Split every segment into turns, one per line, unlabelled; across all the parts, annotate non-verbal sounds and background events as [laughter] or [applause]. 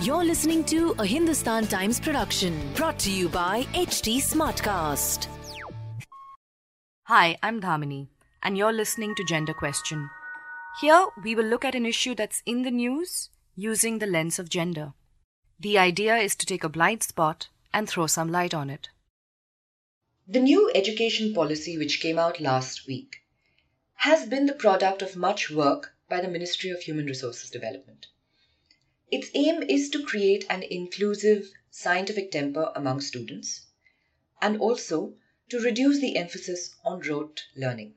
You're listening to a Hindustan Times production brought to you by HT Smartcast.
Hi, I'm Dhamini, and you're listening to Gender Question. Here, we will look at an issue that's in the news using the lens of gender. The idea is to take a blind spot and throw some light on it.
The new education policy, which came out last week, has been the product of much work by the Ministry of Human Resources Development. Its aim is to create an inclusive scientific temper among students and also to reduce the emphasis on rote learning.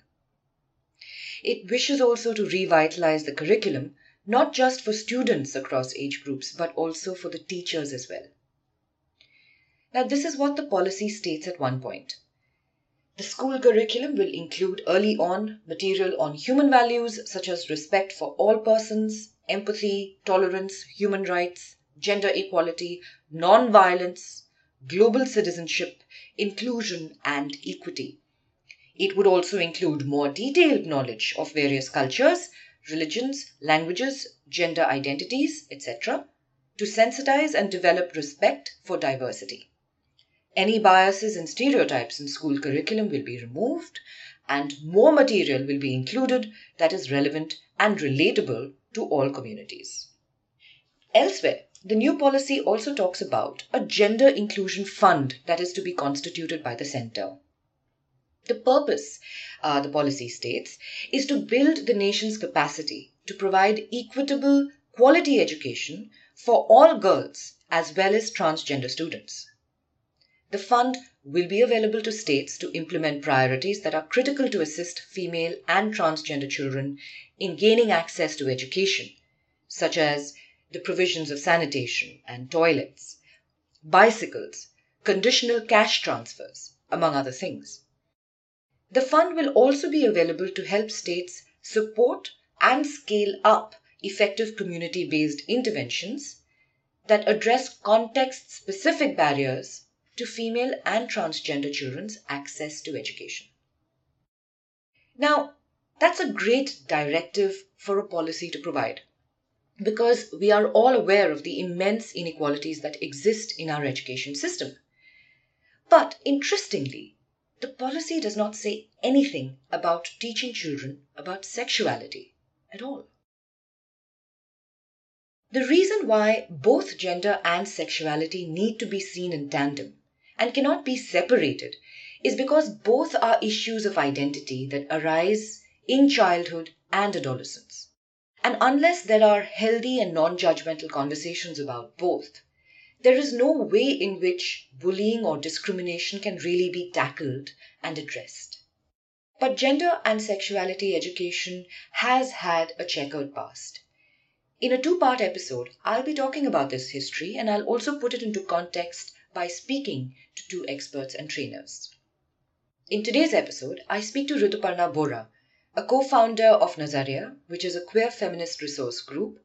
It wishes also to revitalize the curriculum, not just for students across age groups, but also for the teachers as well. Now, this is what the policy states at one point. The school curriculum will include early on material on human values such as respect for all persons, empathy, tolerance, human rights, gender equality, non violence, global citizenship, inclusion, and equity. It would also include more detailed knowledge of various cultures, religions, languages, gender identities, etc., to sensitize and develop respect for diversity. Any biases and stereotypes in school curriculum will be removed, and more material will be included that is relevant and relatable to all communities. Elsewhere, the new policy also talks about a gender inclusion fund that is to be constituted by the center. The purpose, uh, the policy states, is to build the nation's capacity to provide equitable, quality education for all girls as well as transgender students. The fund will be available to states to implement priorities that are critical to assist female and transgender children in gaining access to education, such as the provisions of sanitation and toilets, bicycles, conditional cash transfers, among other things. The fund will also be available to help states support and scale up effective community based interventions that address context specific barriers to female and transgender children's access to education. Now, that's a great directive for a policy to provide because we are all aware of the immense inequalities that exist in our education system. But interestingly, the policy does not say anything about teaching children about sexuality at all. The reason why both gender and sexuality need to be seen in tandem and cannot be separated is because both are issues of identity that arise in childhood and adolescence. And unless there are healthy and non judgmental conversations about both, there is no way in which bullying or discrimination can really be tackled and addressed. But gender and sexuality education has had a checkered past. In a two part episode, I'll be talking about this history and I'll also put it into context by speaking to two experts and trainers. In today's episode, I speak to Rituparna Borah, a co founder of Nazariya, which is a queer feminist resource group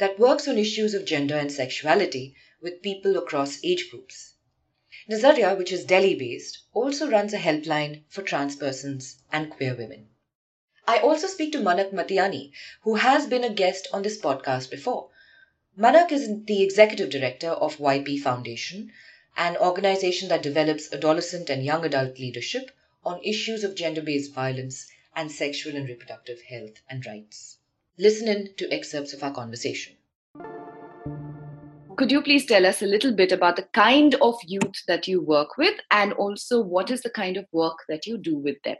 that works on issues of gender and sexuality with people across age groups. Nazariya, which is Delhi based, also runs a helpline for trans persons and queer women. I also speak to Manak Matiyani, who has been a guest on this podcast before. Manak is the executive director of YP Foundation, an organization that develops adolescent and young adult leadership on issues of gender based violence and sexual and reproductive health and rights. Listen in to excerpts of our conversation. Could you please tell us a little bit about the kind of youth that you work with and also what is the kind of work that you do with them?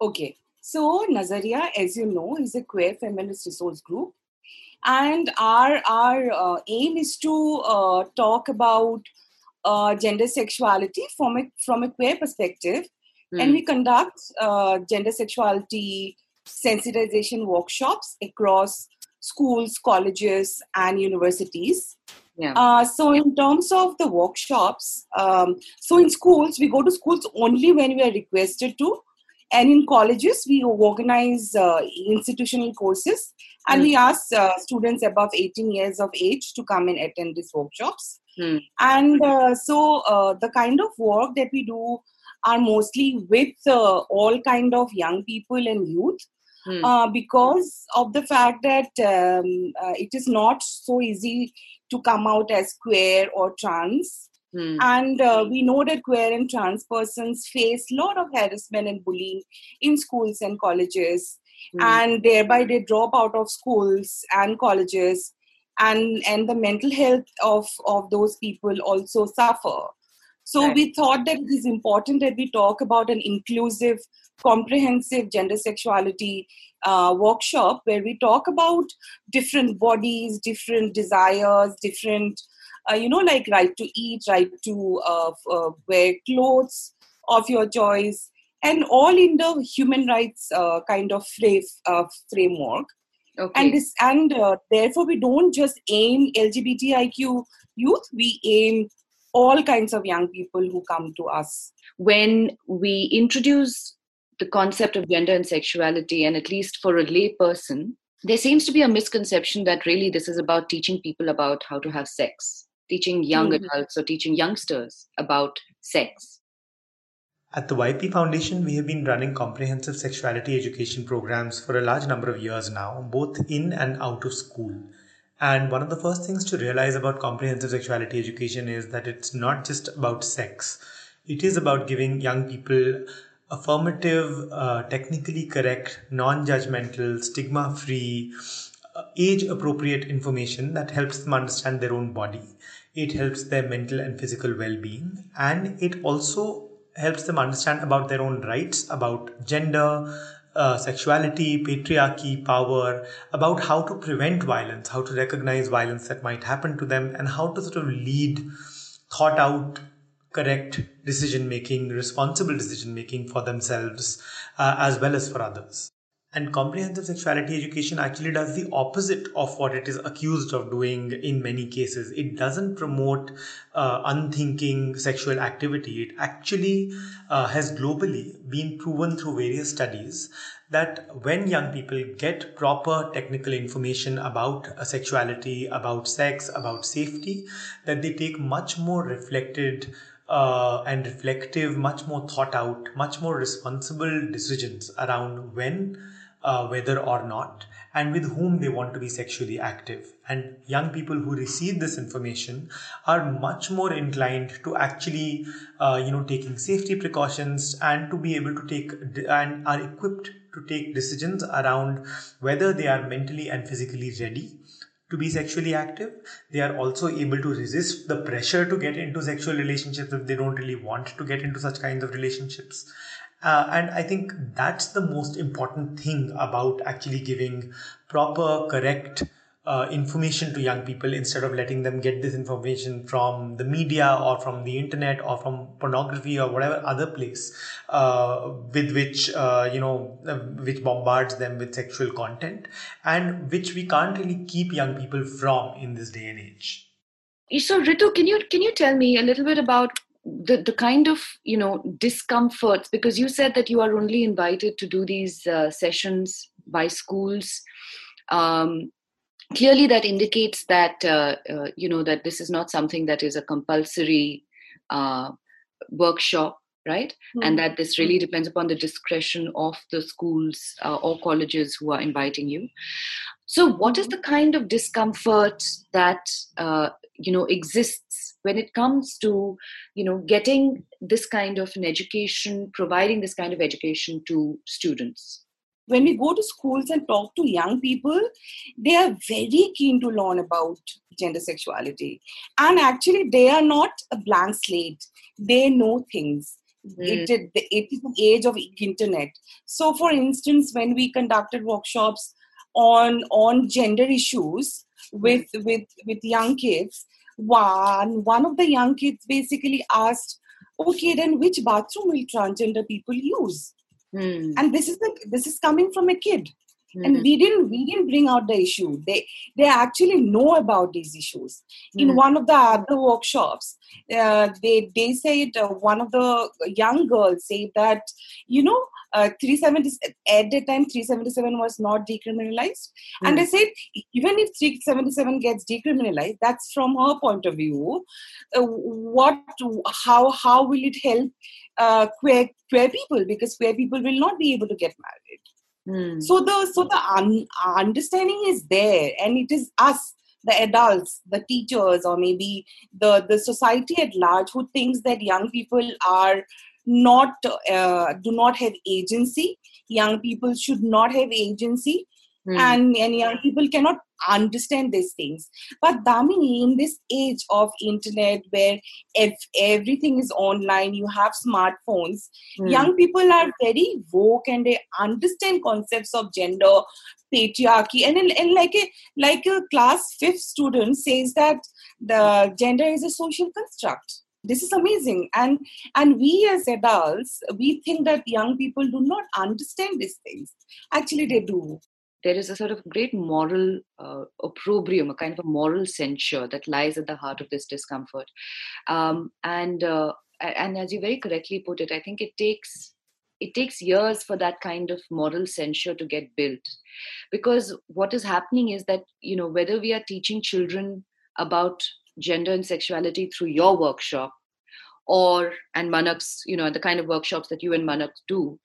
Okay, so Nazariya, as you know, is a queer feminist resource group. And our, our uh, aim is to uh, talk about uh, gender sexuality from a, from a queer perspective mm. and we conduct uh, gender sexuality sensitization workshops across schools, colleges, and universities. Yeah. Uh, so, in terms of the workshops, um, so in schools, we go to schools only when we are requested to, and in colleges, we organize uh, institutional courses and mm. we ask uh, students above 18 years of age to come and attend these workshops. Mm. And uh, so, uh, the kind of work that we do are mostly with uh, all kind of young people and youth mm. uh, because of the fact that um, uh, it is not so easy to come out as queer or trans. Mm. And uh, we know that queer and trans persons face a lot of harassment and bullying in schools and colleges, mm. and thereby they drop out of schools and colleges, and and the mental health of of those people also suffer. So right. we thought that it is important that we talk about an inclusive comprehensive gender sexuality uh, workshop where we talk about different bodies, different desires, different, uh, you know, like right to eat, right to uh, uh wear clothes of your choice, and all in the human rights uh, kind of uh, framework. Okay. And this, and therefore, we don't just aim LGBTIQ youth; we aim all kinds of young people who come to us.
When we introduce the concept of gender and sexuality, and at least for a lay person, there seems to be a misconception that really this is about teaching people about how to have sex, teaching young mm-hmm. adults or teaching youngsters about sex.
At the YP Foundation, we have been running comprehensive sexuality education programs for a large number of years now, both in and out of school. And one of the first things to realize about comprehensive sexuality education is that it's not just about sex. It is about giving young people affirmative, uh, technically correct, non judgmental, stigma free, uh, age appropriate information that helps them understand their own body. It helps their mental and physical well being, and it also helps them understand about their own rights, about gender, uh, sexuality, patriarchy, power, about how to prevent violence, how to recognize violence that might happen to them, and how to sort of lead thought out correct decision making, responsible decision making for themselves uh, as well as for others. And comprehensive sexuality education actually does the opposite of what it is accused of doing in many cases. It doesn't promote uh, unthinking sexual activity. It actually uh, has globally been proven through various studies that when young people get proper technical information about uh, sexuality, about sex, about safety, that they take much more reflected uh, and reflective, much more thought out, much more responsible decisions around when, uh, whether or not, and with whom they want to be sexually active. And young people who receive this information are much more inclined to actually, uh, you know, taking safety precautions and to be able to take and are equipped to take decisions around whether they are mentally and physically ready to be sexually active. They are also able to resist the pressure to get into sexual relationships if they don't really want to get into such kinds of relationships. Uh, and I think that's the most important thing about actually giving proper, correct, uh, information to young people instead of letting them get this information from the media or from the internet or from pornography or whatever other place uh, with which uh, you know uh, which bombards them with sexual content and which we can't really keep young people from in this day and age.
So ritu can you can you tell me a little bit about the, the kind of you know discomforts because you said that you are only invited to do these uh, sessions by schools um, clearly that indicates that uh, uh, you know that this is not something that is a compulsory uh, workshop right mm-hmm. and that this really depends upon the discretion of the schools uh, or colleges who are inviting you so what is hmm. the kind of discomfort that uh, you know exists when it comes to you know getting this kind of an education providing this kind of education to students
when we go to schools and talk to young people, they are very keen to learn about gender sexuality. And actually, they are not a blank slate, they know things. Mm. It, it, it is the age of internet. So, for instance, when we conducted workshops on on gender issues with with with young kids, one one of the young kids basically asked okay, then which bathroom will transgender people use? Mm. And this is the, this is coming from a kid. Mm-hmm. and we didn't we didn't bring out the issue they they actually know about these issues mm-hmm. in one of the other workshops uh, they they said uh, one of the young girls said that you know uh, 370 at the time 377 was not decriminalized mm-hmm. and they said even if 377 gets decriminalized that's from her point of view uh, what how how will it help uh, queer queer people because queer people will not be able to get married Hmm. So the so the un, understanding is there, and it is us, the adults, the teachers, or maybe the the society at large who thinks that young people are not uh, do not have agency. Young people should not have agency, mm. and and young people cannot understand these things. But Damini, in this age of internet where if everything is online, you have smartphones, mm. young people are very woke and they understand concepts of gender, patriarchy, and, and like a like a class fifth student says that the gender is a social construct this is amazing and and we as adults we think that young people do not understand these things actually they do
there is a sort of great moral uh, opprobrium, a kind of a moral censure that lies at the heart of this discomfort. Um, and uh, and as you very correctly put it, I think it takes it takes years for that kind of moral censure to get built, because what is happening is that you know whether we are teaching children about gender and sexuality through your workshop or and Manak's, you know, the kind of workshops that you and Manak do,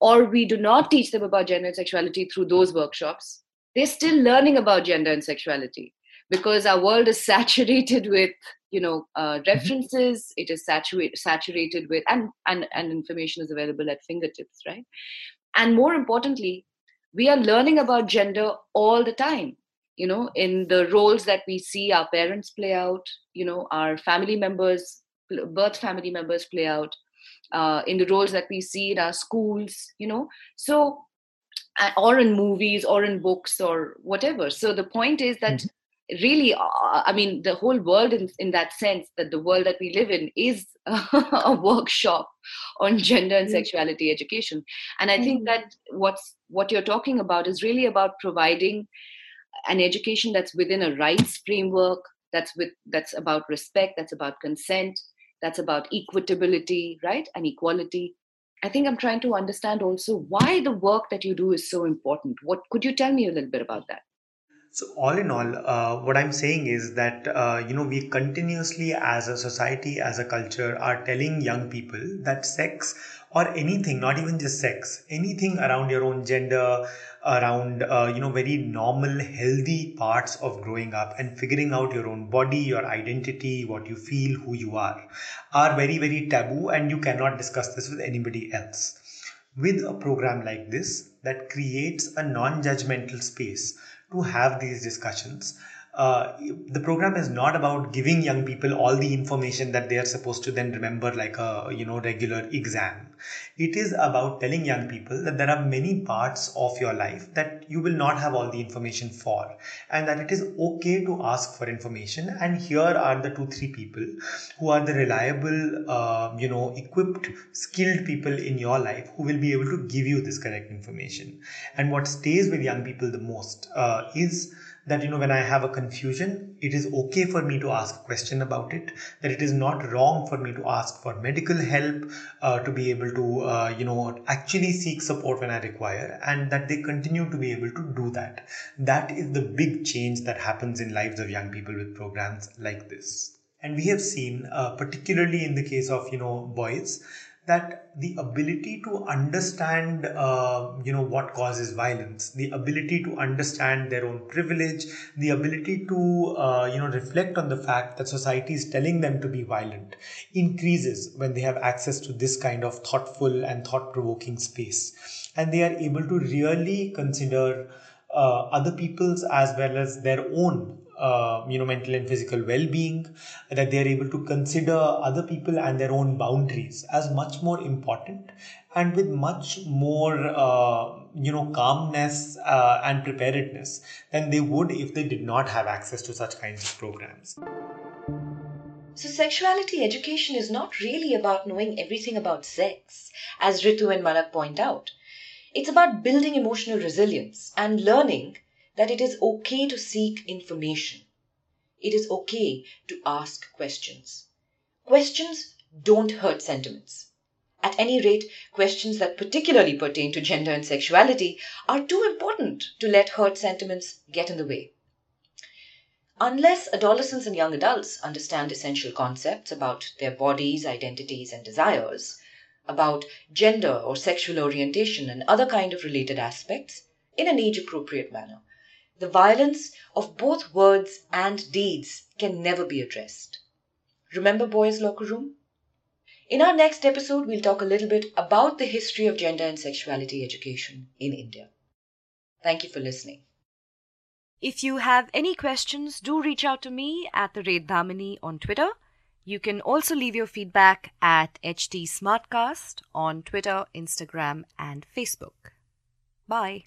or we do not teach them about gender and sexuality through those workshops, they're still learning about gender and sexuality because our world is [laughs] saturated with you know uh, mm-hmm. references it is saturated saturated with and, and and information is available at fingertips right and more importantly we are learning about gender all the time you know in the roles that we see our parents play out you know our family members birth family members play out uh, in the roles that we see in our schools you know so or in movies or in books or whatever so the point is that mm-hmm. really uh, i mean the whole world in, in that sense that the world that we live in is [laughs] a workshop on gender and mm-hmm. sexuality education and i think mm-hmm. that what's what you're talking about is really about providing an education that's within a rights framework that's with that's about respect that's about consent that's about equitability, right? And equality. I think I'm trying to understand also why the work that you do is so important. What could you tell me a little bit about that?
So all in all, uh, what I'm saying is that uh, you know we continuously, as a society, as a culture, are telling young people that sex or anything, not even just sex, anything around your own gender, around uh, you know very normal healthy parts of growing up and figuring out your own body your identity what you feel who you are are very very taboo and you cannot discuss this with anybody else. With a program like this that creates a non-judgmental space to have these discussions uh, the program is not about giving young people all the information that they are supposed to then remember like a you know regular exam. It is about telling young people that there are many parts of your life that you will not have all the information for and that it is okay to ask for information. And here are the two three people who are the reliable uh, you know equipped skilled people in your life who will be able to give you this correct information. And what stays with young people the most uh, is that you know when i have a confusion it is okay for me to ask a question about it that it is not wrong for me to ask for medical help uh, to be able to uh, you know actually seek support when i require and that they continue to be able to do that. That is the big change that happens in lives of young people with programs like this. And we have seen uh, particularly in the case of you know boys that the ability to understand uh, you know what causes violence the ability to understand their own privilege the ability to uh, you know reflect on the fact that society is telling them to be violent increases when they have access to this kind of thoughtful and thought provoking space. And they are able to really consider uh, other people's as well as their own uh, you know mental and physical well-being that they are able to consider other people and their own boundaries as much more important and with much more uh, you know calmness uh, and preparedness than they would if they did not have access to such kinds of programs
So, sexuality education is not really about knowing everything about sex, as Ritu and Manak point out. It's about building emotional resilience and learning that it is okay to seek information. It is okay to ask questions. Questions don't hurt sentiments. At any rate, questions that particularly pertain to gender and sexuality are too important to let hurt sentiments get in the way. Unless adolescents and young adults understand essential concepts about their bodies, identities, and desires, about gender or sexual orientation and other kind of related aspects in an age appropriate manner, the violence of both words and deeds can never be addressed. Remember Bois Locker Room? In our next episode, we'll talk a little bit about the history of gender and sexuality education in India. Thank you for listening.
If you have any questions, do reach out to me at the rate Dhamini on Twitter. You can also leave your feedback at HT Smartcast on Twitter, Instagram, and Facebook. Bye.